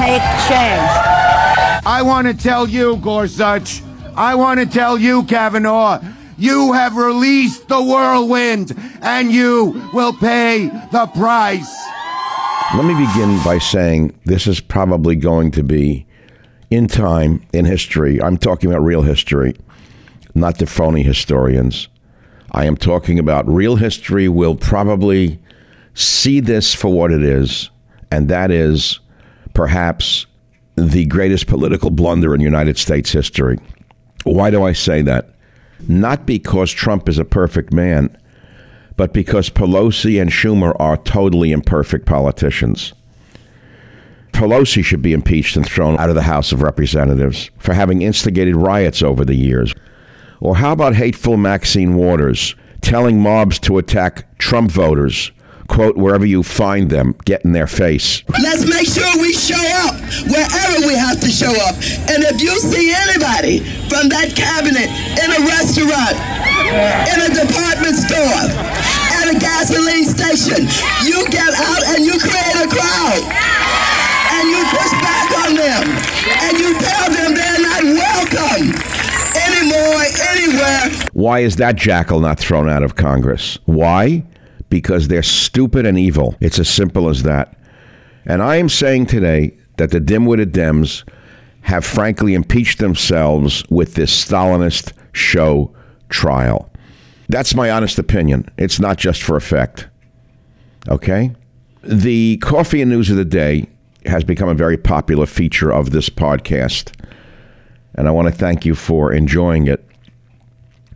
take change. I want to tell you, Gorsuch, I want to tell you, Kavanaugh, you have released the whirlwind and you will pay the price. Let me begin by saying this is probably going to be in time in history. I'm talking about real history, not the phony historians. I am talking about real history will probably see this for what it is, and that is perhaps the greatest political blunder in United States history. Why do I say that? Not because Trump is a perfect man, but because Pelosi and Schumer are totally imperfect politicians. Pelosi should be impeached and thrown out of the House of Representatives for having instigated riots over the years. Or how about hateful Maxine Waters telling mobs to attack Trump voters quote, wherever you find them, get in their face. Let's make sure we show up wherever we have to show up. And if you see anybody from that cabinet in a restaurant, in a department store, at a gasoline station, you get out and you create a crowd. And you push back on them. And you tell them they're not welcome anymore, anywhere. Why is that jackal not thrown out of Congress? Why? Because they're stupid and evil. It's as simple as that. And I am saying today that the dim witted Dems have frankly impeached themselves with this Stalinist show trial. That's my honest opinion. It's not just for effect. Okay? The coffee and news of the day has become a very popular feature of this podcast. And I want to thank you for enjoying it.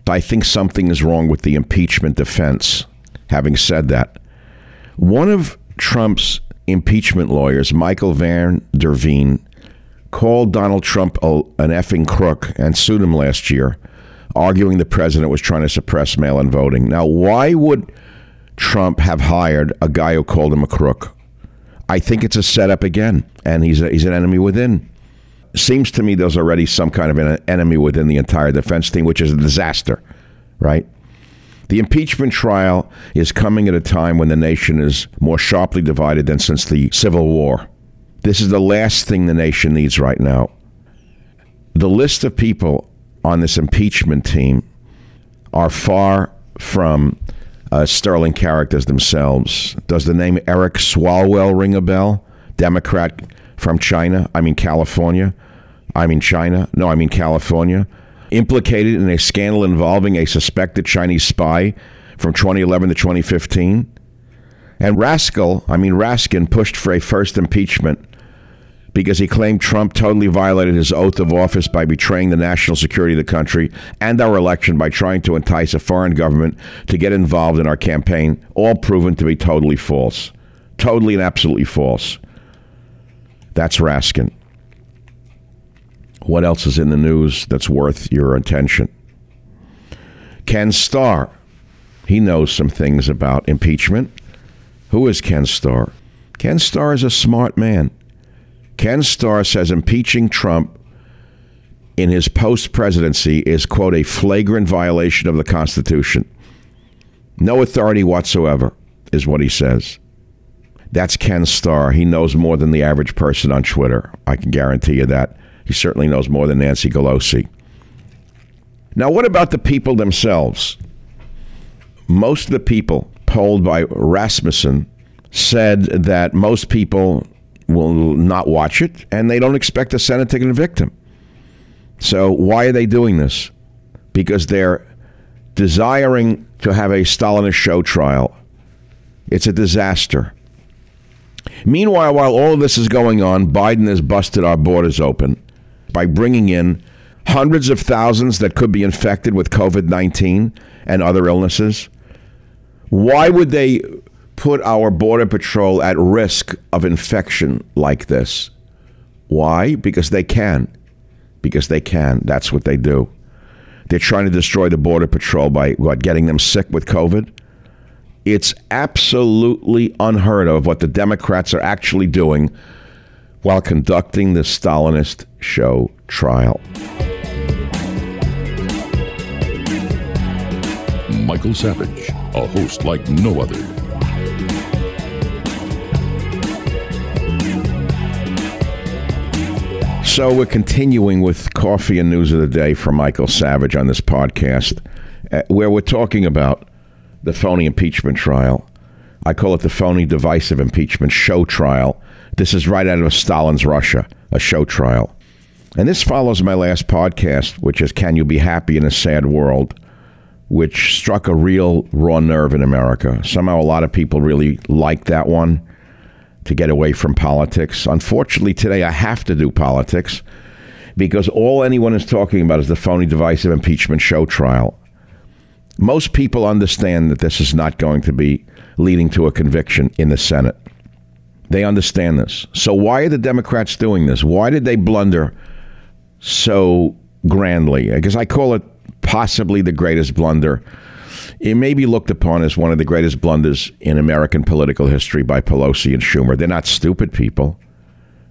I think something is wrong with the impeachment defense. Having said that, one of Trump's impeachment lawyers, Michael Van der Veen, called Donald Trump a, an effing crook and sued him last year, arguing the president was trying to suppress mail in voting. Now, why would Trump have hired a guy who called him a crook? I think it's a setup again, and he's, a, he's an enemy within. Seems to me there's already some kind of an enemy within the entire defense team, which is a disaster, right? The impeachment trial is coming at a time when the nation is more sharply divided than since the Civil War. This is the last thing the nation needs right now. The list of people on this impeachment team are far from uh, sterling characters themselves. Does the name Eric Swalwell ring a bell? Democrat from China? I mean, California? I mean, China? No, I mean, California implicated in a scandal involving a suspected Chinese spy from 2011 to 2015? And Rascal, I mean Raskin, pushed for a first impeachment because he claimed Trump totally violated his oath of office by betraying the national security of the country and our election by trying to entice a foreign government to get involved in our campaign, all proven to be totally false. Totally and absolutely false. That's Raskin. What else is in the news that's worth your attention? Ken Starr. He knows some things about impeachment. Who is Ken Starr? Ken Starr is a smart man. Ken Starr says impeaching Trump in his post presidency is, quote, a flagrant violation of the Constitution. No authority whatsoever, is what he says. That's Ken Starr. He knows more than the average person on Twitter. I can guarantee you that. He certainly knows more than Nancy Pelosi. Now, what about the people themselves? Most of the people polled by Rasmussen said that most people will not watch it and they don't expect the Senate to convict him. So, why are they doing this? Because they're desiring to have a Stalinist show trial. It's a disaster. Meanwhile, while all of this is going on, Biden has busted our borders open by bringing in hundreds of thousands that could be infected with COVID 19 and other illnesses. Why would they put our Border Patrol at risk of infection like this? Why? Because they can. Because they can. That's what they do. They're trying to destroy the Border Patrol by what, getting them sick with COVID? It's absolutely unheard of what the Democrats are actually doing while conducting the Stalinist show trial. Michael Savage, a host like no other. So we're continuing with coffee and news of the day from Michael Savage on this podcast, uh, where we're talking about the phony impeachment trial. I call it the phony divisive impeachment show trial. This is right out of Stalin's Russia, a show trial. And this follows my last podcast, which is Can You Be Happy in a Sad World, which struck a real raw nerve in America. Somehow a lot of people really liked that one to get away from politics. Unfortunately, today I have to do politics because all anyone is talking about is the phony divisive impeachment show trial. Most people understand that this is not going to be leading to a conviction in the Senate. They understand this. So, why are the Democrats doing this? Why did they blunder so grandly? Because I call it possibly the greatest blunder. It may be looked upon as one of the greatest blunders in American political history by Pelosi and Schumer. They're not stupid people.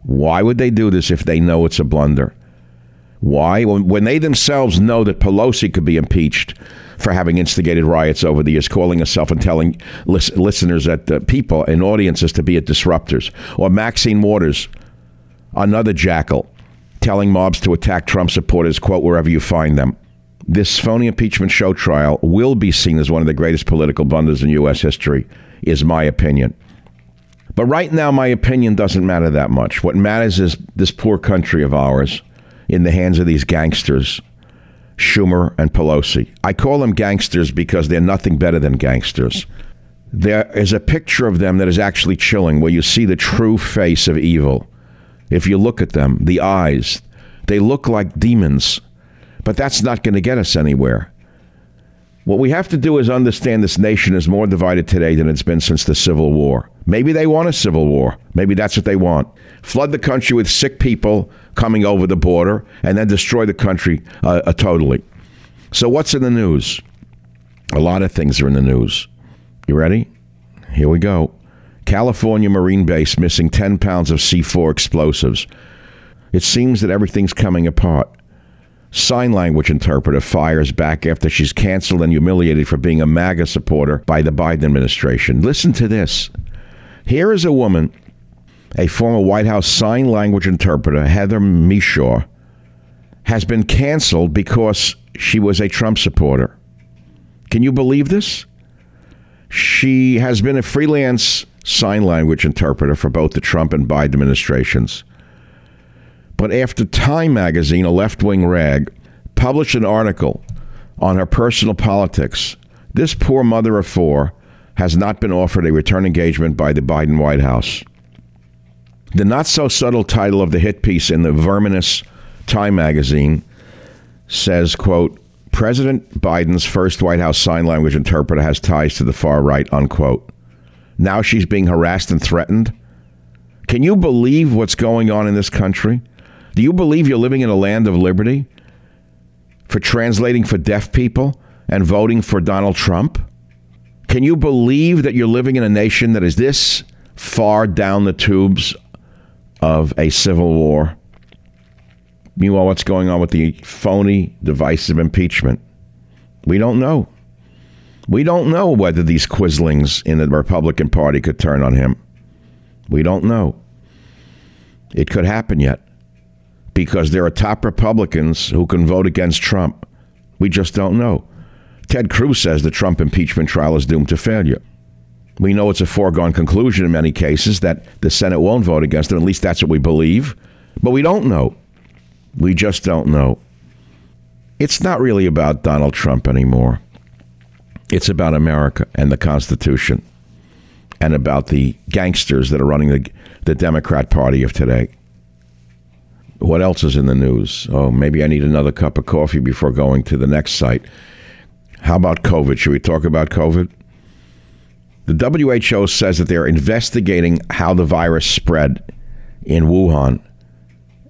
Why would they do this if they know it's a blunder? Why? When they themselves know that Pelosi could be impeached for having instigated riots over the years, calling herself and telling lis- listeners that people and audiences to be at disruptors. Or Maxine Waters, another jackal, telling mobs to attack Trump supporters, quote, wherever you find them. This phony impeachment show trial will be seen as one of the greatest political blunders in U.S. history, is my opinion. But right now, my opinion doesn't matter that much. What matters is this poor country of ours in the hands of these gangsters, Schumer and Pelosi. I call them gangsters because they're nothing better than gangsters. There is a picture of them that is actually chilling, where you see the true face of evil. If you look at them, the eyes, they look like demons, but that's not going to get us anywhere. What we have to do is understand this nation is more divided today than it's been since the Civil War. Maybe they want a civil war. Maybe that's what they want. Flood the country with sick people coming over the border and then destroy the country uh, uh, totally. So, what's in the news? A lot of things are in the news. You ready? Here we go. California Marine Base missing 10 pounds of C4 explosives. It seems that everything's coming apart. Sign language interpreter fires back after she's canceled and humiliated for being a MAGA supporter by the Biden administration. Listen to this. Here is a woman, a former White House sign language interpreter, Heather Mewshaw, has been canceled because she was a Trump supporter. Can you believe this? She has been a freelance sign language interpreter for both the Trump and Biden administrations. But after Time magazine, a left wing rag, published an article on her personal politics, this poor mother of four has not been offered a return engagement by the Biden White House. The not so subtle title of the hit piece in the verminous Time magazine says, quote, President Biden's first White House sign language interpreter has ties to the far right, unquote. Now she's being harassed and threatened. Can you believe what's going on in this country? Do you believe you're living in a land of liberty for translating for deaf people and voting for Donald Trump? Can you believe that you're living in a nation that is this far down the tubes of a civil war? Meanwhile, what's going on with the phony, divisive impeachment? We don't know. We don't know whether these quislings in the Republican Party could turn on him. We don't know. It could happen yet because there are top Republicans who can vote against Trump. We just don't know. Ted Cruz says the Trump impeachment trial is doomed to failure. We know it's a foregone conclusion in many cases that the Senate won't vote against him. At least that's what we believe. But we don't know. We just don't know. It's not really about Donald Trump anymore. It's about America and the Constitution and about the gangsters that are running the, the Democrat Party of today. What else is in the news? Oh, maybe I need another cup of coffee before going to the next site. How about COVID? Should we talk about COVID? The WHO says that they're investigating how the virus spread in Wuhan.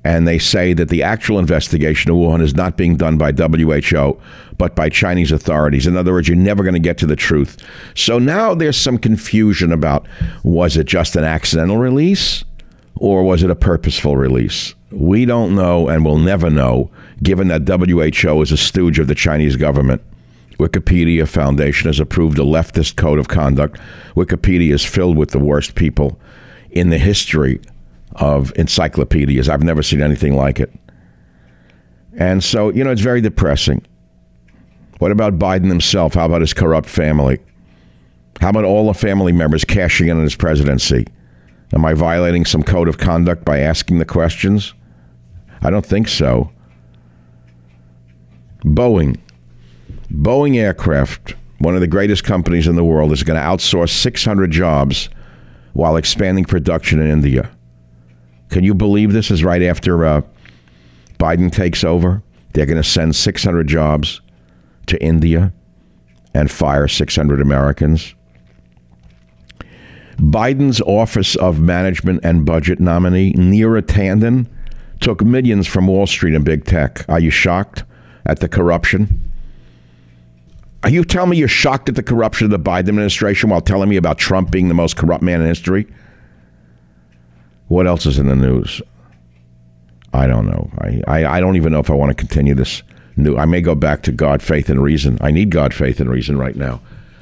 And they say that the actual investigation of Wuhan is not being done by WHO, but by Chinese authorities. In other words, you're never going to get to the truth. So now there's some confusion about was it just an accidental release or was it a purposeful release? We don't know and will never know, given that WHO is a stooge of the Chinese government. Wikipedia Foundation has approved a leftist code of conduct. Wikipedia is filled with the worst people in the history of encyclopedias. I've never seen anything like it. And so, you know, it's very depressing. What about Biden himself? How about his corrupt family? How about all the family members cashing in on his presidency? Am I violating some code of conduct by asking the questions? I don't think so. Boeing Boeing Aircraft, one of the greatest companies in the world, is going to outsource 600 jobs while expanding production in India. Can you believe this is right after uh, Biden takes over? They're going to send 600 jobs to India and fire 600 Americans. Biden's Office of Management and Budget nominee, Neera Tanden, took millions from Wall Street and big tech. Are you shocked at the corruption? Are you telling me you're shocked at the corruption of the Biden administration while telling me about Trump being the most corrupt man in history? What else is in the news? I don't know. I, I, I don't even know if I want to continue this new. I may go back to God, faith, and reason. I need God, faith, and reason right now.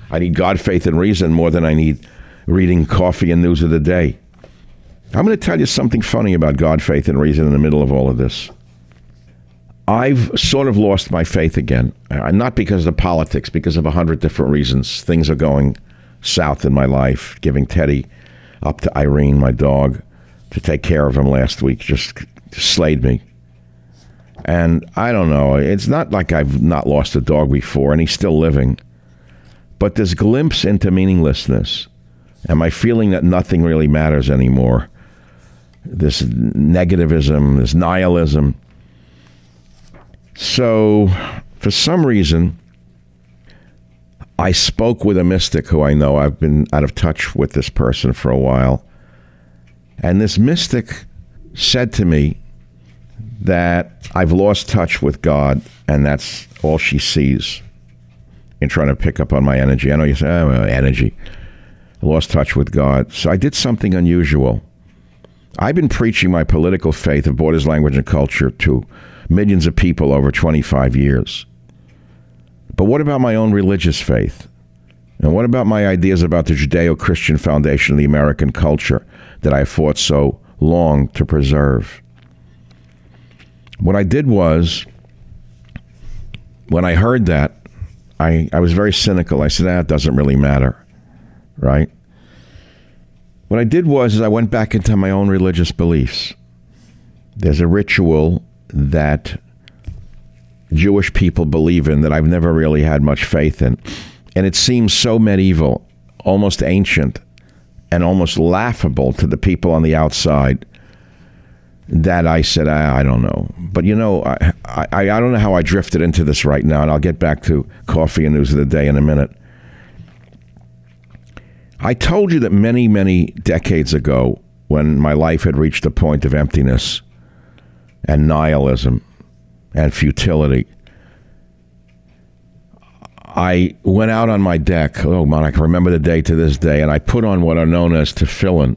I need God, faith, and reason more than I need reading coffee and news of the day. I'm going to tell you something funny about God, faith, and reason in the middle of all of this. I've sort of lost my faith again. Uh, not because of the politics, because of a hundred different reasons. Things are going south in my life. Giving Teddy up to Irene, my dog, to take care of him last week just slayed me. And I don't know. It's not like I've not lost a dog before, and he's still living. But this glimpse into meaninglessness, and my feeling that nothing really matters anymore, this negativism, this nihilism so, for some reason, I spoke with a mystic who I know. I've been out of touch with this person for a while. And this mystic said to me that I've lost touch with God, and that's all she sees in trying to pick up on my energy. I know you say, oh, energy. I lost touch with God. So I did something unusual. I've been preaching my political faith of borders, language, and culture to millions of people over 25 years. But what about my own religious faith? And what about my ideas about the Judeo Christian foundation of the American culture that I fought so long to preserve? What I did was, when I heard that, I, I was very cynical. I said, that ah, doesn't really matter, right? What I did was is I went back into my own religious beliefs. There's a ritual that Jewish people believe in that I've never really had much faith in. And it seems so medieval. almost ancient and almost laughable to the people on the outside that I said, I, I don't know. But you know, I, I, I don't know how I drifted into this right now, and I'll get back to coffee and news of the day in a minute. I told you that many, many decades ago, when my life had reached a point of emptiness and nihilism and futility, I went out on my deck. Oh, man, I can remember the day to this day, and I put on what are known as tefillin,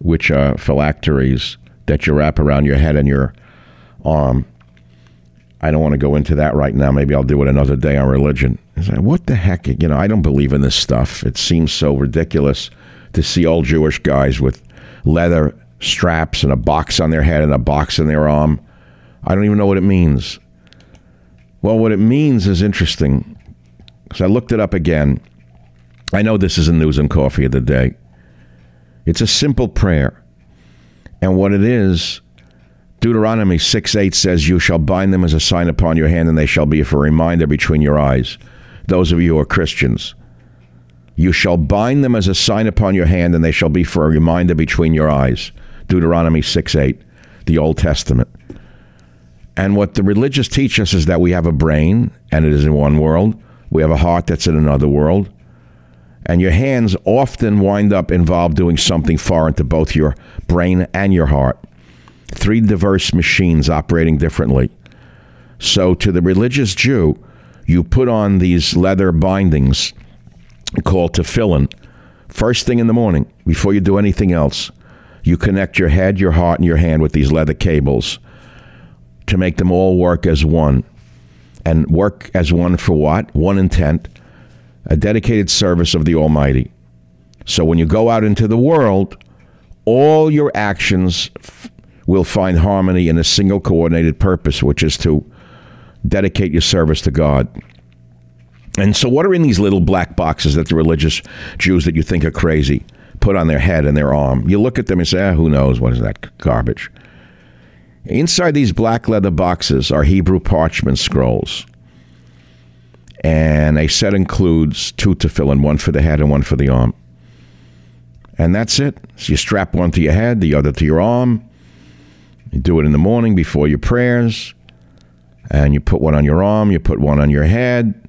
which are phylacteries that you wrap around your head and your arm. I don't want to go into that right now. Maybe I'll do it another day on religion. Like, what the heck? You know, I don't believe in this stuff. It seems so ridiculous to see all Jewish guys with leather straps and a box on their head and a box in their arm. I don't even know what it means. Well, what it means is interesting. So I looked it up again. I know this is a news and coffee of the day. It's a simple prayer. And what it is, Deuteronomy 6 8 says, You shall bind them as a sign upon your hand, and they shall be for a reminder between your eyes. Those of you who are Christians. You shall bind them as a sign upon your hand, and they shall be for a reminder between your eyes. Deuteronomy 6 8, the Old Testament. And what the religious teach us is that we have a brain, and it is in one world. We have a heart that's in another world and your hands often wind up involved doing something foreign to both your brain and your heart. Three diverse machines operating differently. So, to the religious Jew, you put on these leather bindings called tefillin. First thing in the morning, before you do anything else, you connect your head, your heart, and your hand with these leather cables to make them all work as one. And work as one for what? One intent a dedicated service of the Almighty. So when you go out into the world, all your actions f- will find harmony in a single coordinated purpose, which is to dedicate your service to God. And so, what are in these little black boxes that the religious Jews that you think are crazy put on their head and their arm? You look at them and say, ah, who knows? What is that garbage? Inside these black leather boxes are Hebrew parchment scrolls. And a set includes two tefillin, one for the head and one for the arm. And that's it. So you strap one to your head, the other to your arm. You do it in the morning before your prayers. And you put one on your arm, you put one on your head,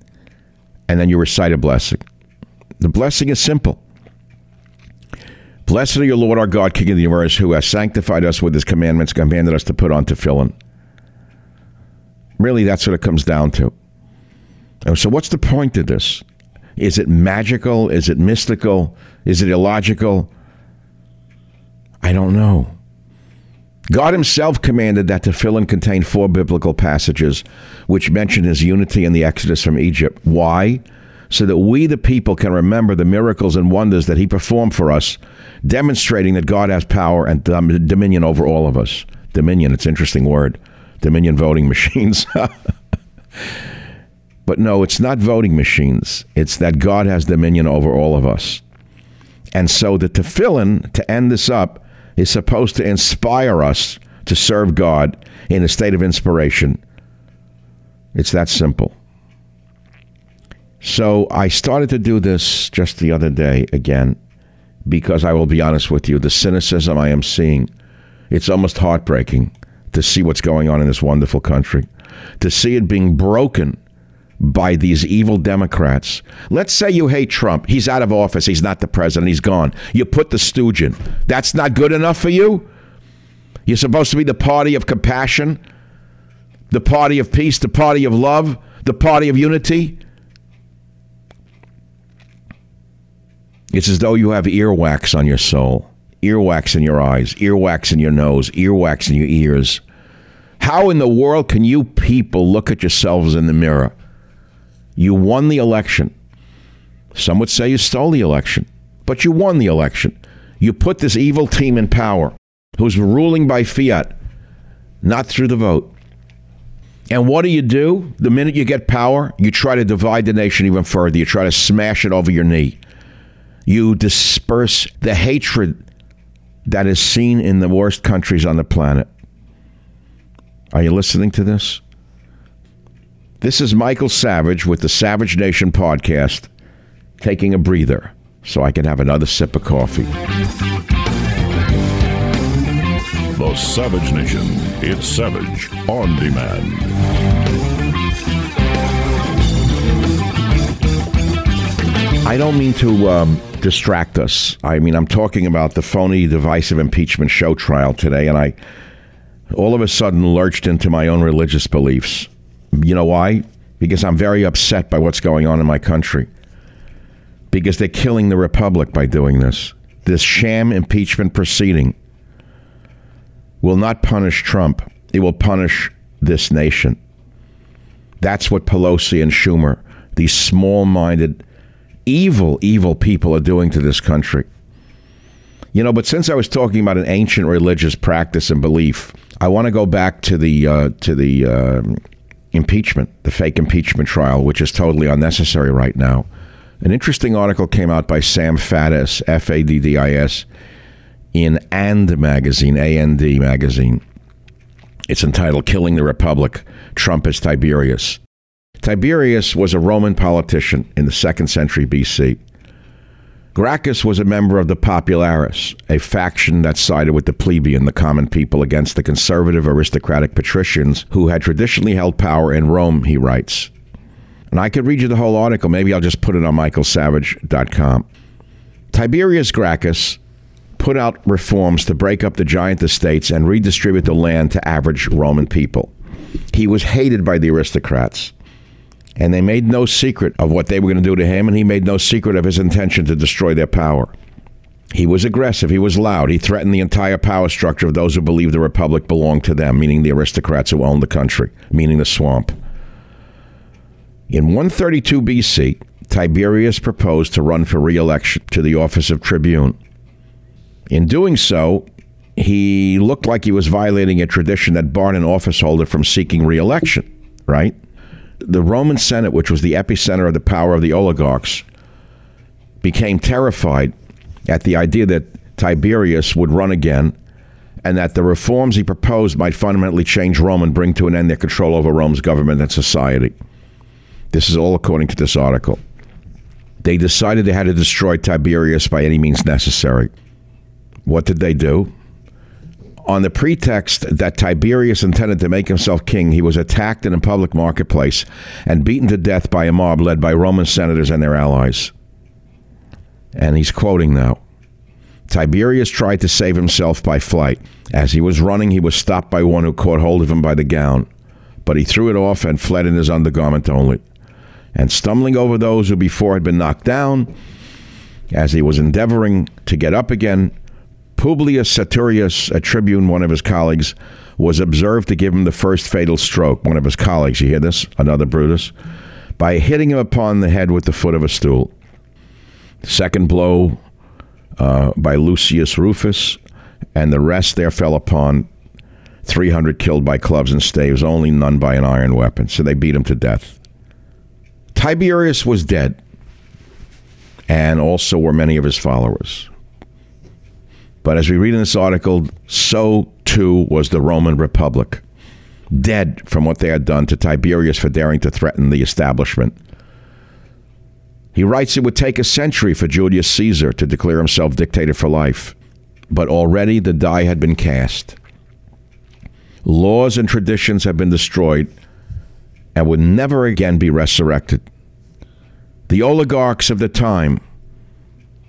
and then you recite a blessing. The blessing is simple. Blessed are you, Lord our God, King of the universe, who has sanctified us with his commandments, commanded us to put on tefillin. Really, that's what it comes down to. And So, what's the point of this? Is it magical? Is it mystical? Is it illogical? I don't know. God Himself commanded that tefillin contain four biblical passages which mention His unity in the Exodus from Egypt. Why? So that we, the people, can remember the miracles and wonders that He performed for us, demonstrating that God has power and dominion over all of us. Dominion, it's an interesting word. Dominion voting machines. But no, it's not voting machines. It's that God has dominion over all of us. And so the tefillin, to end this up, is supposed to inspire us to serve God in a state of inspiration. It's that simple. So I started to do this just the other day again because I will be honest with you, the cynicism I am seeing, it's almost heartbreaking to see what's going on in this wonderful country, to see it being broken by these evil Democrats. Let's say you hate Trump. He's out of office. He's not the president. He's gone. You put the stooge in. That's not good enough for you? You're supposed to be the party of compassion, the party of peace, the party of love, the party of unity. It's as though you have earwax on your soul, earwax in your eyes, earwax in your nose, earwax in your ears. How in the world can you people look at yourselves in the mirror you won the election. Some would say you stole the election, but you won the election. You put this evil team in power who's ruling by fiat, not through the vote. And what do you do? The minute you get power, you try to divide the nation even further. You try to smash it over your knee. You disperse the hatred that is seen in the worst countries on the planet. Are you listening to this? This is Michael Savage with the Savage Nation podcast, taking a breather. so I can have another sip of coffee. The Savage Nation. It's Savage on demand. I don't mean to um, distract us. I mean, I'm talking about the phony, divisive impeachment show trial today, and I all of a sudden lurched into my own religious beliefs. You know why? Because I'm very upset by what's going on in my country. Because they're killing the republic by doing this. This sham impeachment proceeding will not punish Trump, it will punish this nation. That's what Pelosi and Schumer, these small minded, evil, evil people, are doing to this country. You know, but since I was talking about an ancient religious practice and belief, I want to go back to the uh, to the uh, impeachment, the fake impeachment trial, which is totally unnecessary right now. An interesting article came out by Sam Faddis, F A D D I S, in And magazine, A N D magazine. It's entitled "Killing the Republic: Trump is Tiberius." Tiberius was a Roman politician in the second century BC. Gracchus was a member of the Populares, a faction that sided with the plebeian, the common people, against the conservative aristocratic patricians who had traditionally held power in Rome, he writes. And I could read you the whole article. Maybe I'll just put it on michaelsavage.com. Tiberius Gracchus put out reforms to break up the giant estates and redistribute the land to average Roman people. He was hated by the aristocrats. And they made no secret of what they were going to do to him, and he made no secret of his intention to destroy their power. He was aggressive. He was loud. He threatened the entire power structure of those who believed the republic belonged to them, meaning the aristocrats who owned the country, meaning the swamp. In 132 BC, Tiberius proposed to run for re election to the office of tribune. In doing so, he looked like he was violating a tradition that barred an office holder from seeking re election, right? The Roman Senate, which was the epicenter of the power of the oligarchs, became terrified at the idea that Tiberius would run again and that the reforms he proposed might fundamentally change Rome and bring to an end their control over Rome's government and society. This is all according to this article. They decided they had to destroy Tiberius by any means necessary. What did they do? On the pretext that Tiberius intended to make himself king, he was attacked in a public marketplace and beaten to death by a mob led by Roman senators and their allies. And he's quoting now Tiberius tried to save himself by flight. As he was running, he was stopped by one who caught hold of him by the gown, but he threw it off and fled in his undergarment only. And stumbling over those who before had been knocked down, as he was endeavoring to get up again, Publius Satureius, a tribune, one of his colleagues, was observed to give him the first fatal stroke. One of his colleagues, you hear this? Another Brutus? By hitting him upon the head with the foot of a stool. Second blow uh, by Lucius Rufus, and the rest there fell upon 300 killed by clubs and staves, only none by an iron weapon. So they beat him to death. Tiberius was dead, and also were many of his followers. But as we read in this article, so too was the Roman Republic, dead from what they had done to Tiberius for daring to threaten the establishment. He writes it would take a century for Julius Caesar to declare himself dictator for life, but already the die had been cast. Laws and traditions have been destroyed and would never again be resurrected. The oligarchs of the time,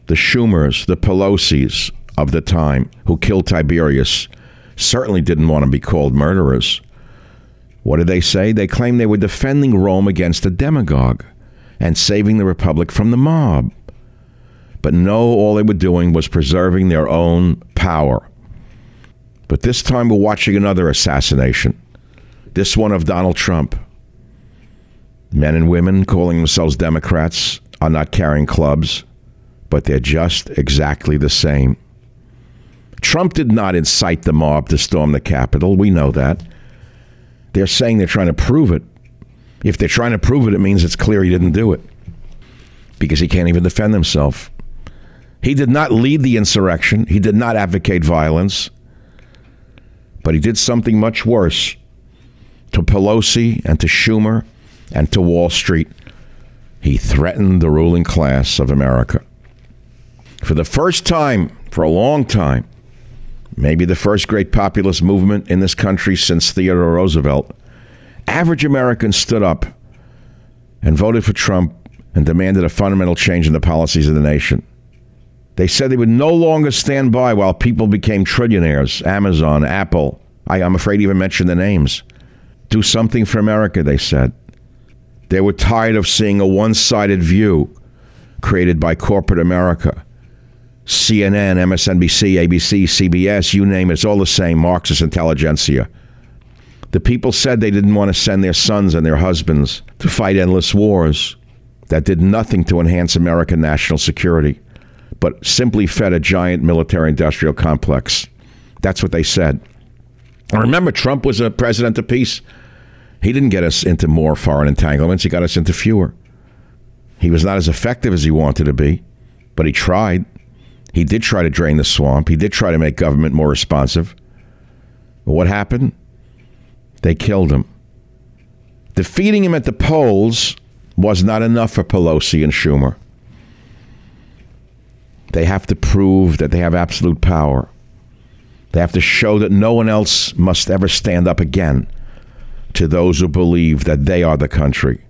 the Schumers, the Pelosi's, of the time who killed Tiberius certainly didn't want to be called murderers. What did they say? They claimed they were defending Rome against a demagogue and saving the republic from the mob. But no, all they were doing was preserving their own power. But this time we're watching another assassination. This one of Donald Trump. Men and women calling themselves Democrats are not carrying clubs, but they're just exactly the same. Trump did not incite the mob to storm the Capitol. We know that. They're saying they're trying to prove it. If they're trying to prove it, it means it's clear he didn't do it because he can't even defend himself. He did not lead the insurrection, he did not advocate violence, but he did something much worse to Pelosi and to Schumer and to Wall Street. He threatened the ruling class of America. For the first time, for a long time, maybe the first great populist movement in this country since Theodore Roosevelt, average Americans stood up and voted for Trump and demanded a fundamental change in the policies of the nation. They said they would no longer stand by while people became trillionaires Amazon, Apple. I, I'm afraid to even mention the names. Do something for America, they said. They were tired of seeing a one sided view created by corporate America. CNN, MSNBC, ABC, CBS, you name it, it's all the same Marxist intelligentsia. The people said they didn't want to send their sons and their husbands to fight endless wars that did nothing to enhance American national security, but simply fed a giant military industrial complex. That's what they said. And remember, Trump was a president of peace. He didn't get us into more foreign entanglements, he got us into fewer. He was not as effective as he wanted to be, but he tried. He did try to drain the swamp. He did try to make government more responsive. But what happened? They killed him. Defeating him at the polls was not enough for Pelosi and Schumer. They have to prove that they have absolute power. They have to show that no one else must ever stand up again to those who believe that they are the country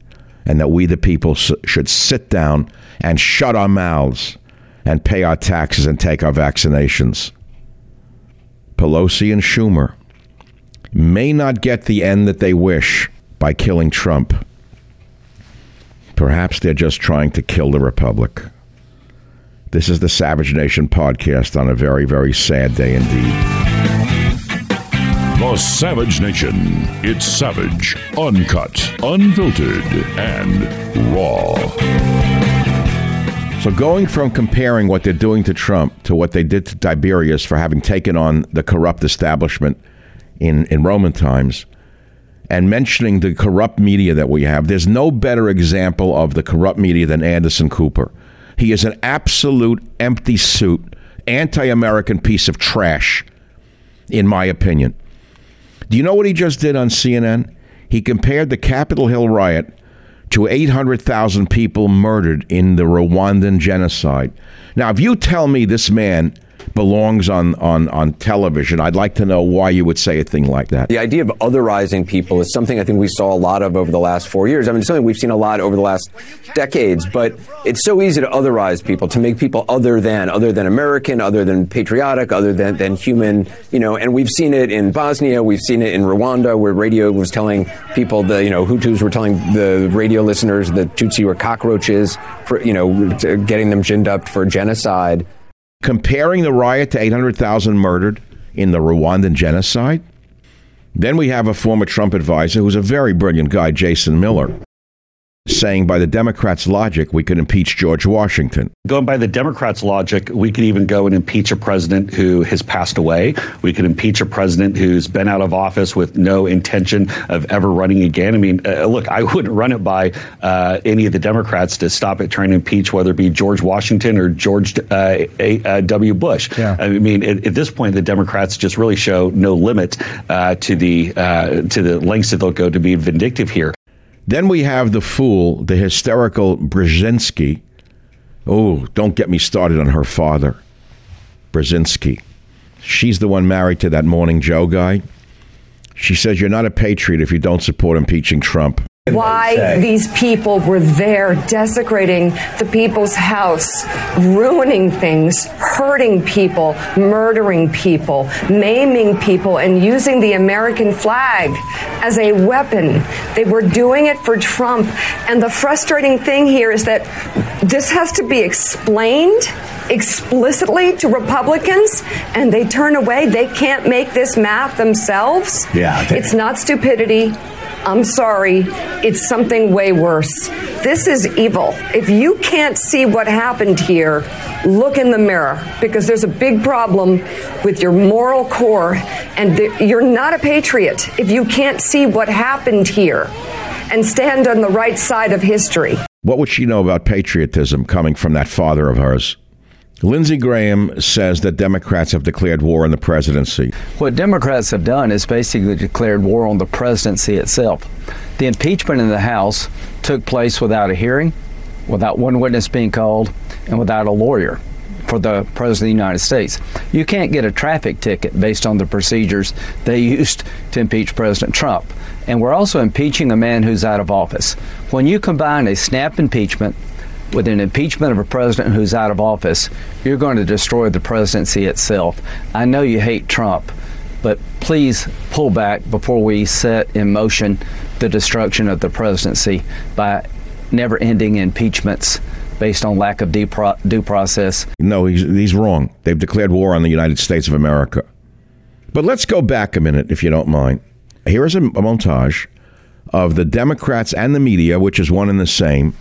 and that we, the people, should sit down and shut our mouths and pay our taxes and take our vaccinations. Pelosi and Schumer may not get the end that they wish by killing Trump. Perhaps they're just trying to kill the Republic. This is the Savage Nation podcast on a very, very sad day indeed. The Savage Nation. It's savage, uncut, unfiltered, and raw. So, going from comparing what they're doing to Trump to what they did to Tiberius for having taken on the corrupt establishment in, in Roman times, and mentioning the corrupt media that we have, there's no better example of the corrupt media than Anderson Cooper. He is an absolute empty suit, anti American piece of trash, in my opinion. Do you know what he just did on CNN? He compared the Capitol Hill riot to 800,000 people murdered in the Rwandan genocide. Now, if you tell me this man belongs on, on, on television. I'd like to know why you would say a thing like that. The idea of otherizing people is something I think we saw a lot of over the last four years. I mean, something we've seen a lot over the last decades, but it's so easy to otherize people, to make people other than, other than American, other than patriotic, other than, than human, you know, and we've seen it in Bosnia, we've seen it in Rwanda, where radio was telling people, the, you know, Hutus were telling the radio listeners that Tutsi were cockroaches, for, you know, getting them ginned up for genocide comparing the riot to 800,000 murdered in the Rwandan genocide. Then we have a former Trump advisor who's a very brilliant guy, Jason Miller, saying by the Democrats' logic, we could impeach George Washington. Going by the Democrats' logic, we could even go and impeach a president who has passed away. We could impeach a president who's been out of office with no intention of ever running again. I mean, uh, look, I wouldn't run it by uh, any of the Democrats to stop it trying to impeach whether it be George Washington or George uh, uh W. Bush. Yeah. I mean, at, at, this point, the Democrats just really show no limit uh, to the uh, to the lengths that they'll go to be vindictive here. Then we have the fool, the hysterical Brzezinski. Oh, don't get me started on her father, Brzezinski. She's the one married to that Morning Joe guy. She says you're not a patriot if you don't support impeaching Trump why these people were there desecrating the people's house, ruining things, hurting people, murdering people, maiming people, and using the American flag as a weapon. They were doing it for Trump. And the frustrating thing here is that this has to be explained explicitly to Republicans and they turn away. They can't make this math themselves. Yeah. It's not stupidity. I'm sorry, it's something way worse. This is evil. If you can't see what happened here, look in the mirror because there's a big problem with your moral core, and you're not a patriot if you can't see what happened here and stand on the right side of history. What would she know about patriotism coming from that father of hers? Lindsey Graham says that Democrats have declared war on the presidency. What Democrats have done is basically declared war on the presidency itself. The impeachment in the House took place without a hearing, without one witness being called, and without a lawyer. for the President of the United States. You can't get a traffic ticket based on the procedures they used to impeach President Trump. And we're also impeaching a man who's out of office. When you combine a snap impeachment with an impeachment of a president who's out of office, you're going to destroy the presidency itself. I know you hate Trump, but please pull back before we set in motion the destruction of the presidency by never ending impeachments based on lack of due, pro- due process. No, he's, he's wrong. They've declared war on the United States of America. But let's go back a minute, if you don't mind. Here is a, a montage of the Democrats and the media, which is one and the same,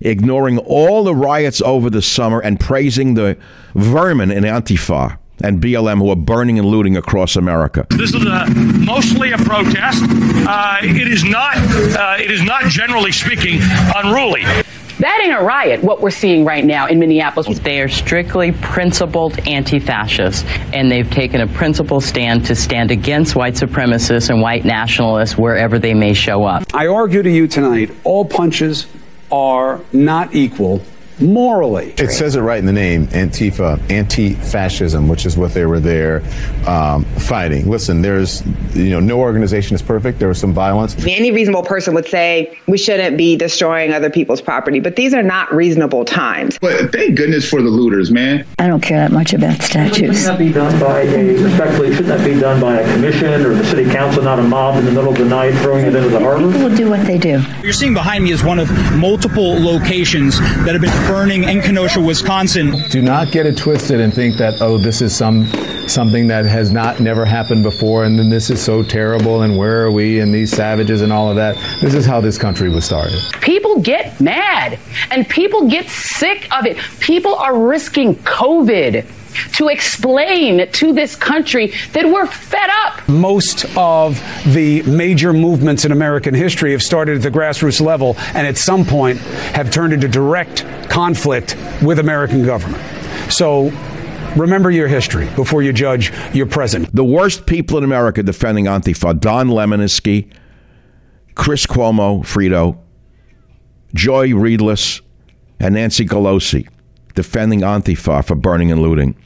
ignoring all the riots over the summer and praising the vermin in Antifa and BLM who are burning and looting across America. This is a, mostly a protest. Uh, it is not. Uh, it is not generally speaking unruly. That ain't a riot, what we're seeing right now in Minneapolis. They are strictly principled anti fascists, and they've taken a principled stand to stand against white supremacists and white nationalists wherever they may show up. I argue to you tonight all punches are not equal morally. It says it right in the name, Antifa, anti-fascism, which is what they were there um, fighting. Listen, there's, you know, no organization is perfect. There was some violence. Any reasonable person would say we shouldn't be destroying other people's property, but these are not reasonable times. But thank goodness for the looters, man. I don't care that much about statues. Shouldn't that be done by a, respectfully, shouldn't that be done by a commission or the city council, not a mob in the middle of the night throwing it into the harbor? People will do what they do. What You're seeing behind me is one of multiple locations that have been burning in Kenosha, Wisconsin. Do not get it twisted and think that oh, this is some something that has not never happened before, and then this is so terrible, and where are we, and these savages, and all of that. This is how this country was started. People get mad and people get sick of it. People are risking COVID to explain to this country that we're fed up. Most of the major movements in American history have started at the grassroots level and at some point have turned into direct conflict with American government. So remember your history before you judge your present. The worst people in America defending Antifa Don Lemoniski, Chris Cuomo, Frito, Joy Reedless, and Nancy Pelosi defending Antifa for burning and looting.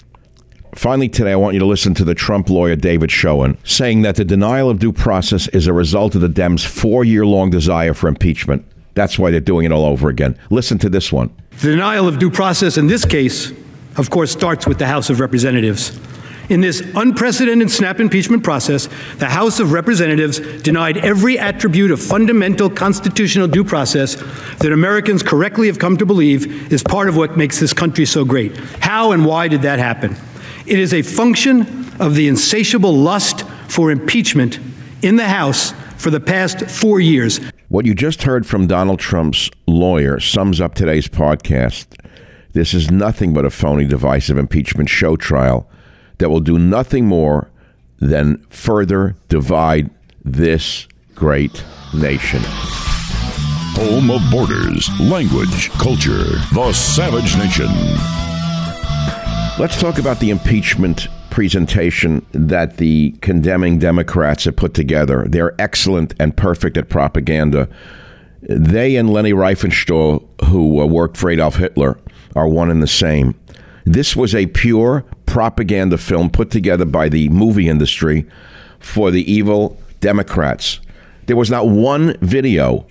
Finally, today, I want you to listen to the Trump lawyer David Schoen saying that the denial of due process is a result of the Dems' four year long desire for impeachment. That's why they're doing it all over again. Listen to this one. The denial of due process in this case, of course, starts with the House of Representatives. In this unprecedented snap impeachment process, the House of Representatives denied every attribute of fundamental constitutional due process that Americans correctly have come to believe is part of what makes this country so great. How and why did that happen? It is a function of the insatiable lust for impeachment in the House for the past four years. What you just heard from Donald Trump's lawyer sums up today's podcast. This is nothing but a phony, divisive impeachment show trial that will do nothing more than further divide this great nation. Home of borders, language, culture, the Savage Nation. Let's talk about the impeachment presentation that the condemning Democrats have put together. They're excellent and perfect at propaganda. They and Leni Riefenstahl, who uh, worked for Adolf Hitler, are one and the same. This was a pure propaganda film put together by the movie industry for the evil Democrats. There was not one video,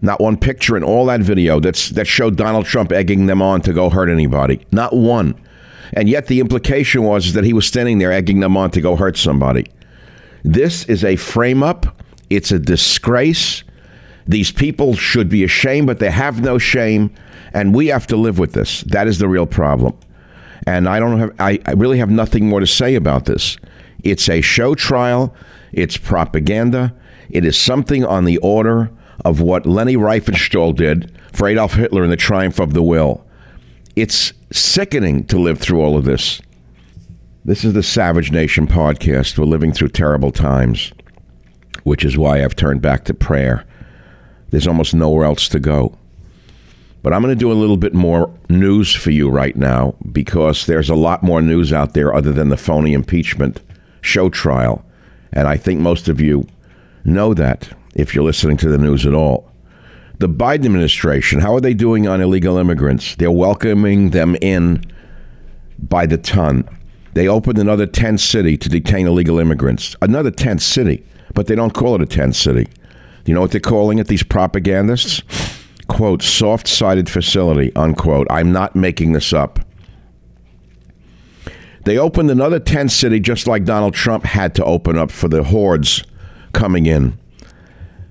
not one picture in all that video that's, that showed Donald Trump egging them on to go hurt anybody. Not one. And yet the implication was that he was standing there egging them on to go hurt somebody. This is a frame up. It's a disgrace. These people should be ashamed, but they have no shame. And we have to live with this. That is the real problem. And I don't have, I, I really have nothing more to say about this. It's a show trial, it's propaganda, it is something on the order of what Leni Riefenstahl did for Adolf Hitler in the Triumph of the Will. It's sickening to live through all of this. This is the Savage Nation podcast. We're living through terrible times, which is why I've turned back to prayer. There's almost nowhere else to go. But I'm going to do a little bit more news for you right now because there's a lot more news out there other than the phony impeachment show trial. And I think most of you know that if you're listening to the news at all. The Biden administration, how are they doing on illegal immigrants? They're welcoming them in by the ton. They opened another tent city to detain illegal immigrants. Another tent city, but they don't call it a tent city. You know what they're calling it, these propagandists? Quote, soft sided facility, unquote. I'm not making this up. They opened another tent city just like Donald Trump had to open up for the hordes coming in.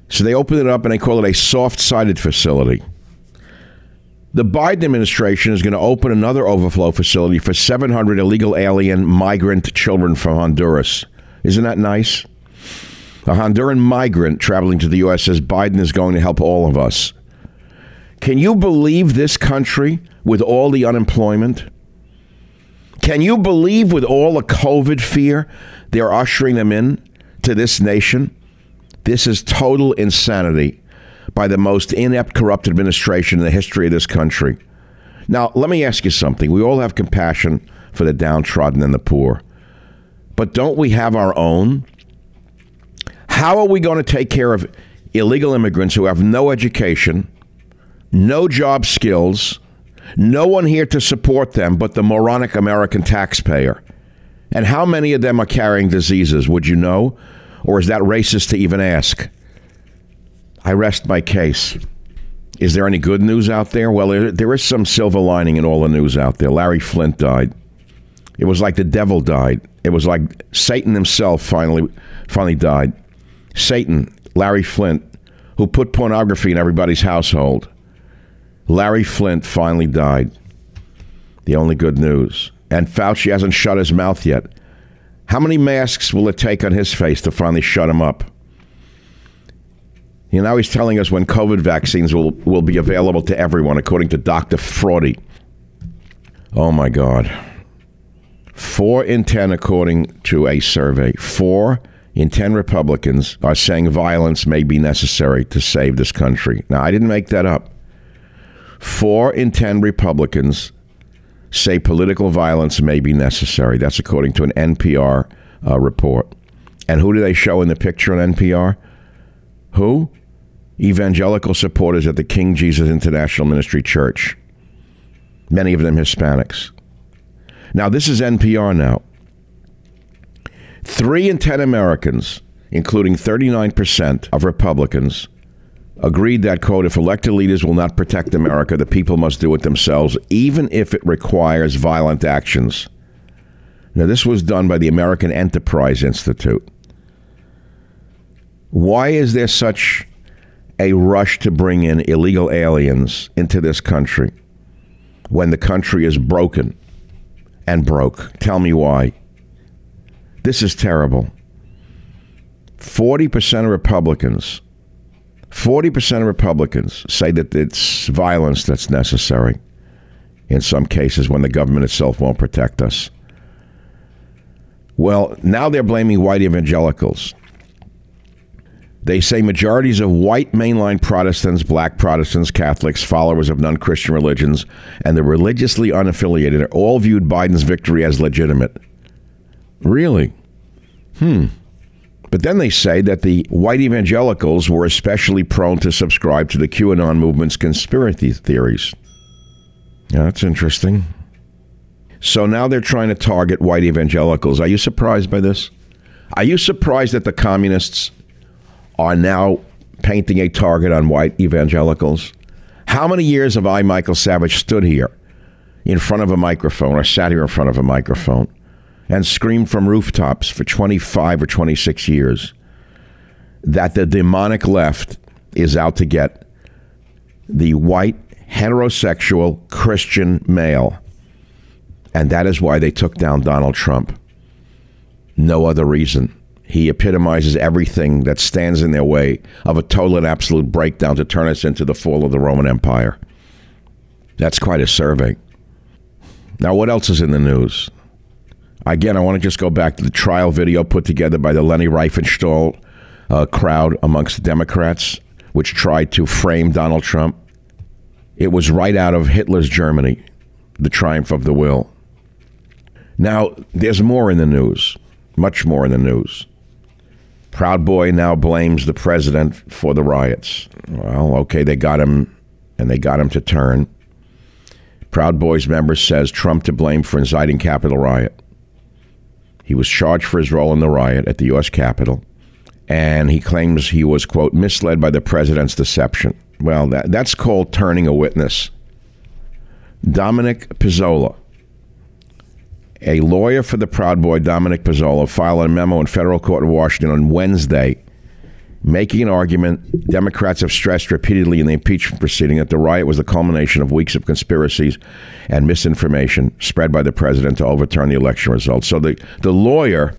So they opened it up and they call it a soft sided facility. The Biden administration is going to open another overflow facility for 700 illegal alien migrant children from Honduras. Isn't that nice? A Honduran migrant traveling to the U.S. says Biden is going to help all of us. Can you believe this country with all the unemployment? Can you believe with all the COVID fear they're ushering them in to this nation? This is total insanity by the most inept, corrupt administration in the history of this country. Now, let me ask you something. We all have compassion for the downtrodden and the poor. But don't we have our own? How are we going to take care of illegal immigrants who have no education, no job skills, no one here to support them but the moronic American taxpayer? And how many of them are carrying diseases? Would you know? Or is that racist to even ask? I rest my case. Is there any good news out there? Well, there, is some silver lining in all the news out there. Larry Flynt died. It was like the devil died. It was like Satan himself finally finally died. Satan, Larry Flynt, who put pornography in everybody's household. Larry Flynt finally died. The only good news. And Fauci hasn't shut his mouth yet. How many masks will it take on his face to finally shut him up? You know, now he's telling us when COVID vaccines will, will be available to everyone, according to Dr. Fraudy. Oh my God. Four in 10, according to a survey, four in 10 Republicans are saying violence may be necessary to save this country. Now, I didn't make that up. Four in 10 Republicans say political violence may be necessary. That's according to an NPR uh, report. And who do they show in the picture on NPR? Who? Evangelical supporters at the King Jesus International Ministry Church. Many of them Hispanics. Now, this is NPR now. Three in 10 Americans, including 39% of Republicans, agreed that, quote, if elected leaders will not protect America, the people must do it themselves, even if it requires violent actions. Now, this was done by the American Enterprise Institute. Why is there such a rush to bring in illegal aliens into this country when the country is broken and broke? Tell me why. This is terrible. 40% of Republicans 40% of Republicans say that it's violence that's necessary in some cases when the government itself won't protect us. Well, now they're blaming white evangelicals. They say majorities of white mainline Protestants, black Protestants, Catholics, followers of non Christian religions, and the religiously unaffiliated are all viewed Biden's victory as legitimate. Really? Hmm. But then they say that the white evangelicals were especially prone to subscribe to the QAnon movement's conspiracy theories. Yeah, that's interesting. So now they're trying to target white evangelicals. Are you surprised by this? Are you surprised that the communists are now painting a target on white evangelicals? How many years have I, Michael Savage, stood here in front of a microphone or sat here in front of a microphone and screamed from rooftops for 25 or 26 years that the demonic left is out to get the white, heterosexual Christian male. And that is why they took down Donald Trump. No other reason. He epitomizes everything that stands in their way of a total and absolute breakdown to turn us into the fall of the Roman Empire. That's quite a survey. Now, what else is in the news? Again, I want to just go back to the trial video put together by the Leni Riefenstahl uh, crowd amongst the Democrats, which tried to frame Donald Trump. It was right out of Hitler's Germany, the triumph of the will. Now, there's more in the news, much more in the news. Proud Boy now blames the president for the riots. Well, okay, they got him, and they got him to turn. Proud Boys member says Trump to blame for inciting Capitol riot. He was charged for his role in the riot at the U.S. Capitol, and he claims he was, quote, misled by the president's deception. Well, that, that's called turning a witness. Dominic Pezzola, a lawyer for the Proud Boy, Dominic Pezzola, filed a memo in federal court in Washington on Wednesday making an argument Democrats have stressed repeatedly in the impeachment proceeding that the riot was the culmination of weeks of conspiracies and misinformation spread by the president to overturn the election results. So the, the lawyer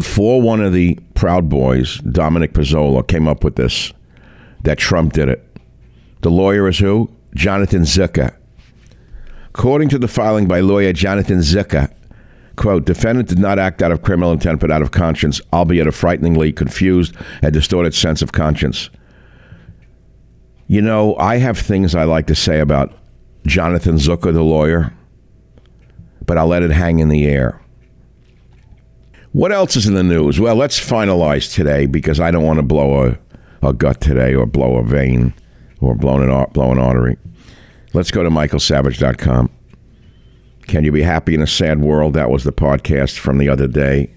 for one of the Proud Boys, Dominic Pezzola, came up with this that Trump did it. The lawyer is who? Jonathan Zucker. According to the filing by lawyer Jonathan Zucker, quote, defendant did not act out of criminal intent but out of conscience, albeit a frighteningly confused and distorted sense of conscience. You know, I have things I like to say about Jonathan Zucker, the lawyer, but I'll let it hang in the air. What else is in the news? Well, let's finalize today because I don't want to blow a, a gut today or blow a vein or blow an, blow an artery. Let's go to michaelsavage.com. Can you be happy in a sad world? That was the podcast from the other day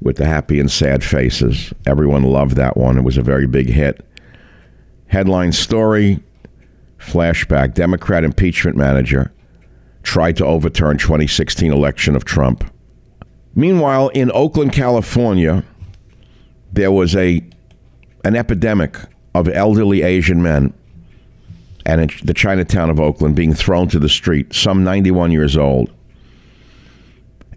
with the happy and sad faces. Everyone loved that one. It was a very big hit. Headline story flashback Democrat impeachment manager tried to overturn 2016 election of Trump. Meanwhile, in Oakland, California, there was a an epidemic of elderly Asian men and the Chinatown of Oakland being thrown to the street, some 91 years old.